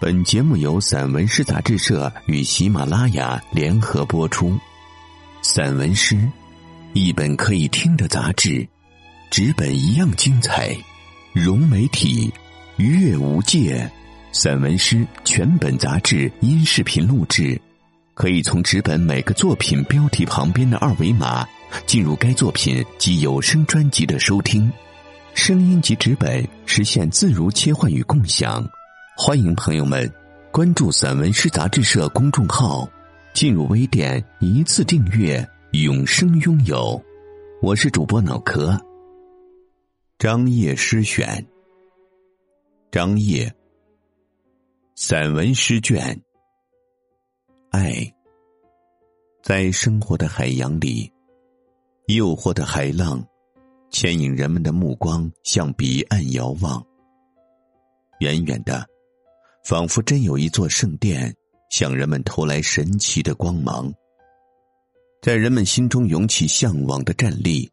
本节目由散文诗杂志社与喜马拉雅联合播出。散文诗，一本可以听的杂志，纸本一样精彩。融媒体，阅无界。散文诗全本杂志音视频录制，可以从纸本每个作品标题旁边的二维码进入该作品及有声专辑的收听。声音及纸本实现自如切换与共享。欢迎朋友们关注散文诗杂志社公众号，进入微店一次订阅，永生拥有。我是主播脑壳。张掖诗选，张掖散文诗卷。爱，在生活的海洋里，诱惑的海浪牵引人们的目光向彼岸遥望，远远的。仿佛真有一座圣殿向人们投来神奇的光芒，在人们心中涌起向往的战力。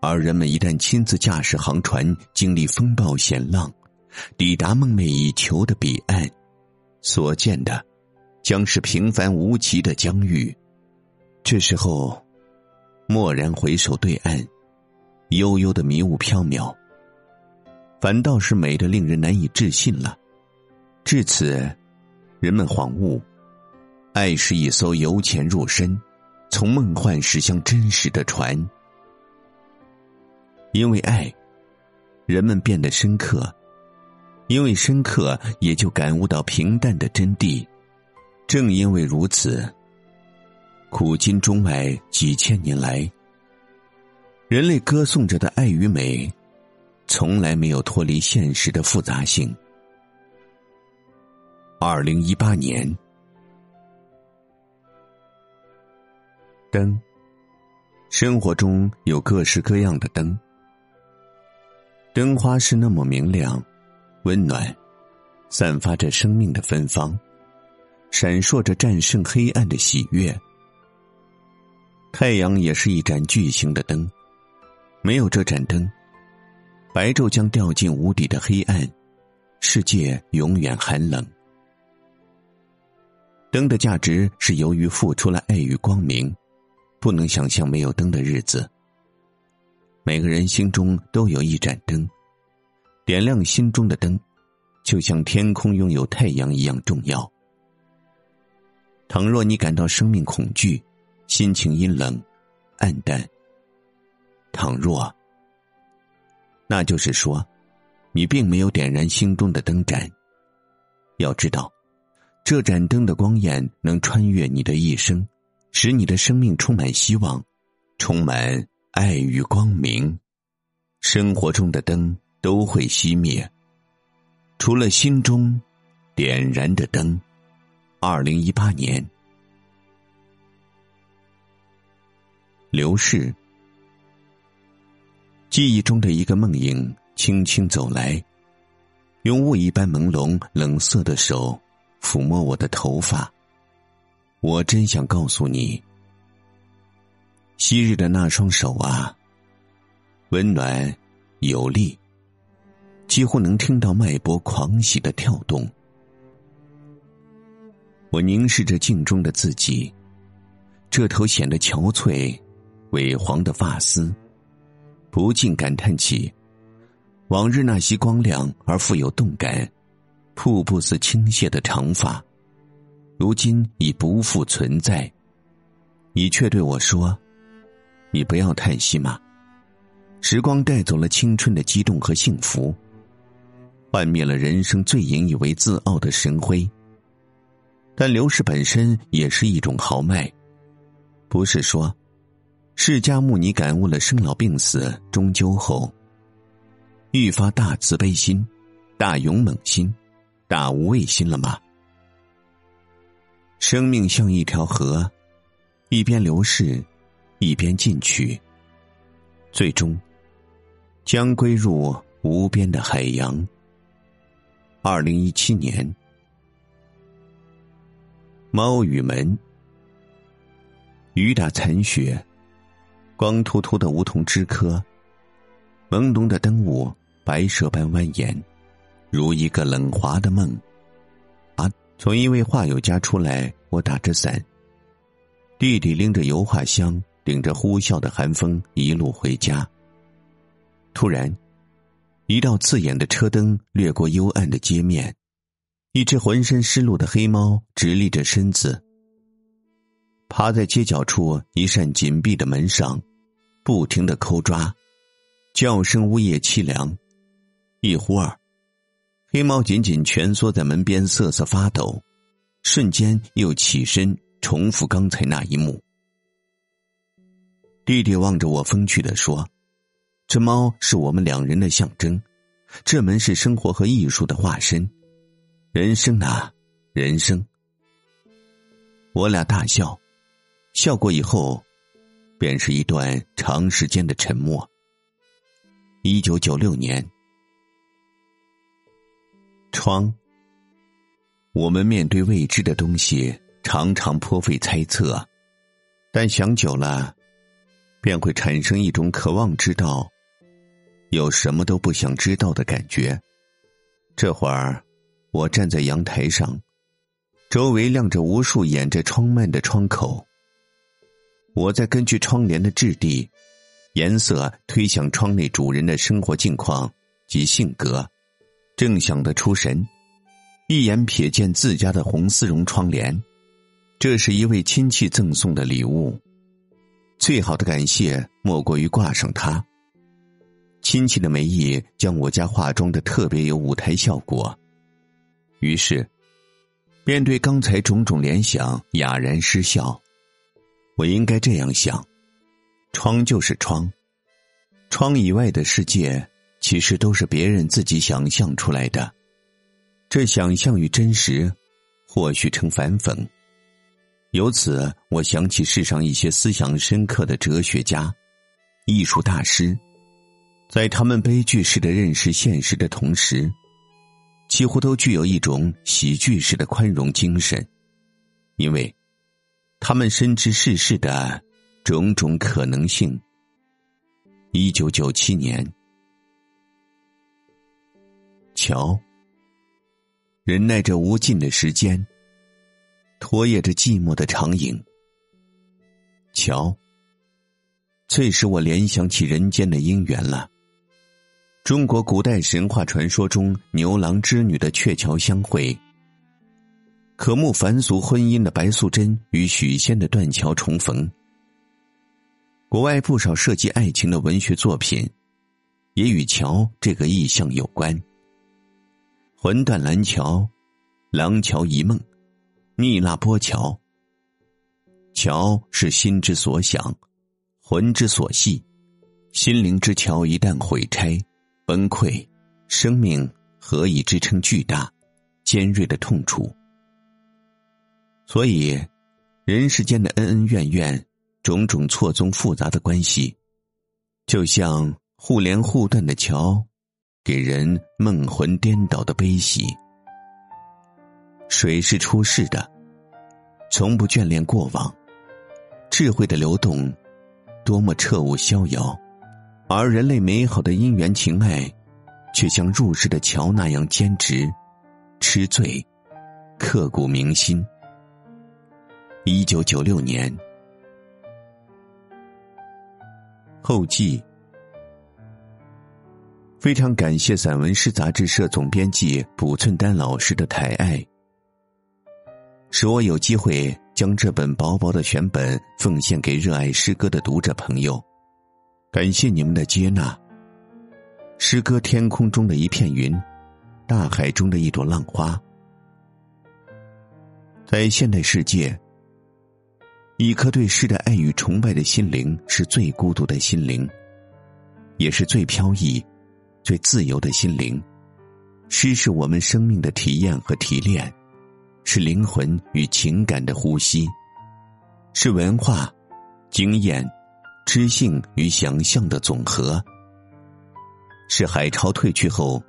而人们一旦亲自驾驶航船，经历风暴险浪，抵达梦寐以求的彼岸，所见的将是平凡无奇的疆域。这时候，蓦然回首对岸，悠悠的迷雾飘渺。反倒是美的令人难以置信了。至此，人们恍悟，爱是一艘由浅入深、从梦幻驶向真实的船。因为爱，人们变得深刻；因为深刻，也就感悟到平淡的真谛。正因为如此，古今中外几千年来，人类歌颂着的爱与美。从来没有脱离现实的复杂性。二零一八年，灯，生活中有各式各样的灯，灯花是那么明亮、温暖，散发着生命的芬芳，闪烁着战胜黑暗的喜悦。太阳也是一盏巨型的灯，没有这盏灯。白昼将掉进无底的黑暗，世界永远寒冷。灯的价值是由于付出了爱与光明，不能想象没有灯的日子。每个人心中都有一盏灯，点亮心中的灯，就像天空拥有太阳一样重要。倘若你感到生命恐惧，心情阴冷、暗淡，倘若。那就是说，你并没有点燃心中的灯盏。要知道，这盏灯的光焰能穿越你的一生，使你的生命充满希望，充满爱与光明。生活中的灯都会熄灭，除了心中点燃的灯。二零一八年，刘氏。记忆中的一个梦影轻轻走来，用雾一般朦胧、冷色的手抚摸我的头发。我真想告诉你，昔日的那双手啊，温暖有力，几乎能听到脉搏狂喜的跳动。我凝视着镜中的自己，这头显得憔悴、萎黄的发丝。不禁感叹起，往日那些光亮而富有动感、瀑布似倾泻的长发，如今已不复存在。你却对我说：“你不要叹息嘛，时光带走了青春的激动和幸福，幻灭了人生最引以为自傲的神辉。但流逝本身也是一种豪迈，不是说。”释迦牟尼感悟了生老病死终究后，愈发大慈悲心、大勇猛心、大无畏心了吗？生命像一条河，一边流逝，一边进取，最终将归入无边的海洋。二零一七年，猫与门，雨打残雪。光秃秃的梧桐枝柯，朦胧的灯雾，白蛇般蜿蜒，如一个冷滑的梦。啊！从一位画友家出来，我打着伞，弟弟拎着油画箱，顶着呼啸的寒风，一路回家。突然，一道刺眼的车灯掠过幽暗的街面，一只浑身湿漉的黑猫直立着身子，趴在街角处一扇紧闭的门上，不停的抠抓，叫声呜咽凄凉。一忽儿。黑猫紧紧蜷缩在门边，瑟瑟发抖，瞬间又起身，重复刚才那一幕。弟弟望着我，风趣的说：“这猫是我们两人的象征，这门是生活和艺术的化身，人生啊，人生。”我俩大笑，笑过以后，便是一段长时间的沉默。一九九六年。窗，我们面对未知的东西，常常颇费猜测，但想久了，便会产生一种渴望知道，有什么都不想知道的感觉。这会儿，我站在阳台上，周围亮着无数掩着窗幔的窗口，我在根据窗帘的质地、颜色推想窗内主人的生活境况及性格。正想得出神，一眼瞥见自家的红丝绒窗帘，这是一位亲戚赠送的礼物。最好的感谢莫过于挂上它。亲戚的美意将我家化妆的特别有舞台效果，于是，面对刚才种种联想哑然失笑。我应该这样想：窗就是窗，窗以外的世界。其实都是别人自己想象出来的，这想象与真实，或许成反讽。由此，我想起世上一些思想深刻的哲学家、艺术大师，在他们悲剧式的认识现实的同时，几乎都具有一种喜剧式的宽容精神，因为，他们深知世事的种种可能性。一九九七年。桥，忍耐着无尽的时间，拖曳着寂寞的长影。桥，最使我联想起人间的姻缘了。中国古代神话传说中，牛郎织女的鹊桥相会，可慕凡俗婚姻的白素贞与许仙的断桥重逢。国外不少涉及爱情的文学作品，也与桥这个意象有关。魂断蓝桥，廊桥遗梦，逆那波桥。桥是心之所想，魂之所系，心灵之桥一旦毁拆、崩溃，生命何以支撑巨大、尖锐的痛楚？所以，人世间的恩恩怨怨，种种错综复杂的关系，就像互连互断的桥。给人梦魂颠倒的悲喜。水是出世的，从不眷恋过往；智慧的流动，多么彻悟逍遥；而人类美好的姻缘情爱，却像入世的桥那样坚持、痴醉、刻骨铭心。一九九六年后记。非常感谢散文诗杂志社总编辑卜寸丹老师的抬爱，使我有机会将这本薄薄的选本奉献给热爱诗歌的读者朋友。感谢你们的接纳。诗歌天空中的一片云，大海中的一朵浪花，在现代世界，一颗对诗的爱与崇拜的心灵是最孤独的心灵，也是最飘逸。最自由的心灵，诗是我们生命的体验和提炼，是灵魂与情感的呼吸，是文化、经验、知性与想象的总和，是海潮退去后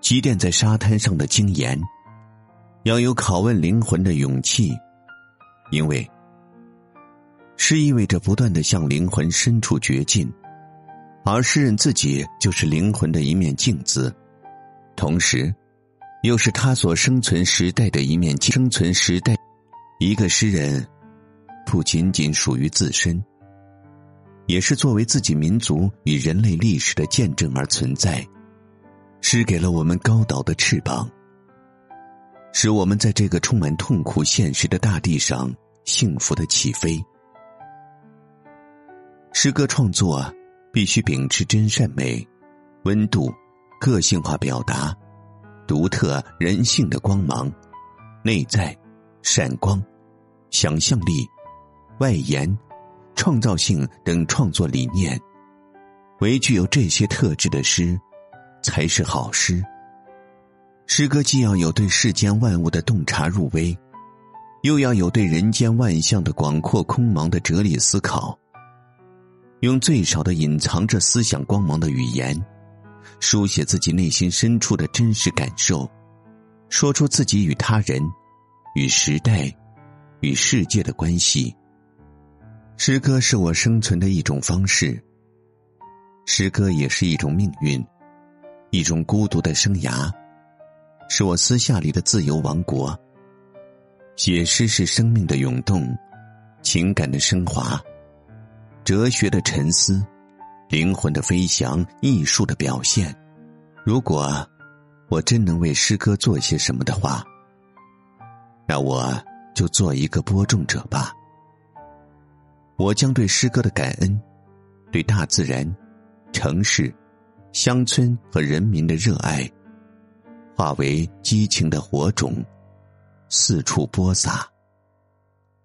积淀在沙滩上的经验。要有拷问灵魂的勇气，因为诗意味着不断的向灵魂深处掘进。而诗人自己就是灵魂的一面镜子，同时，又是他所生存时代的一面镜生存时代。一个诗人，不仅仅属于自身，也是作为自己民族与人类历史的见证而存在。诗给了我们高岛的翅膀，使我们在这个充满痛苦现实的大地上幸福的起飞。诗歌创作必须秉持真善美、温度、个性化表达、独特人性的光芒、内在闪光、想象力、外延、创造性等创作理念。唯具有这些特质的诗。才是好诗。诗歌既要有对世间万物的洞察入微，又要有对人间万象的广阔空茫的哲理思考。用最少的隐藏着思想光芒的语言，书写自己内心深处的真实感受，说出自己与他人、与时代、与世界的关系。诗歌是我生存的一种方式，诗歌也是一种命运。一种孤独的生涯，是我私下里的自由王国。写诗是生命的涌动，情感的升华，哲学的沉思，灵魂的飞翔，艺术的表现。如果我真能为诗歌做些什么的话，那我就做一个播种者吧。我将对诗歌的感恩，对大自然，城市。乡村和人民的热爱，化为激情的火种，四处播撒。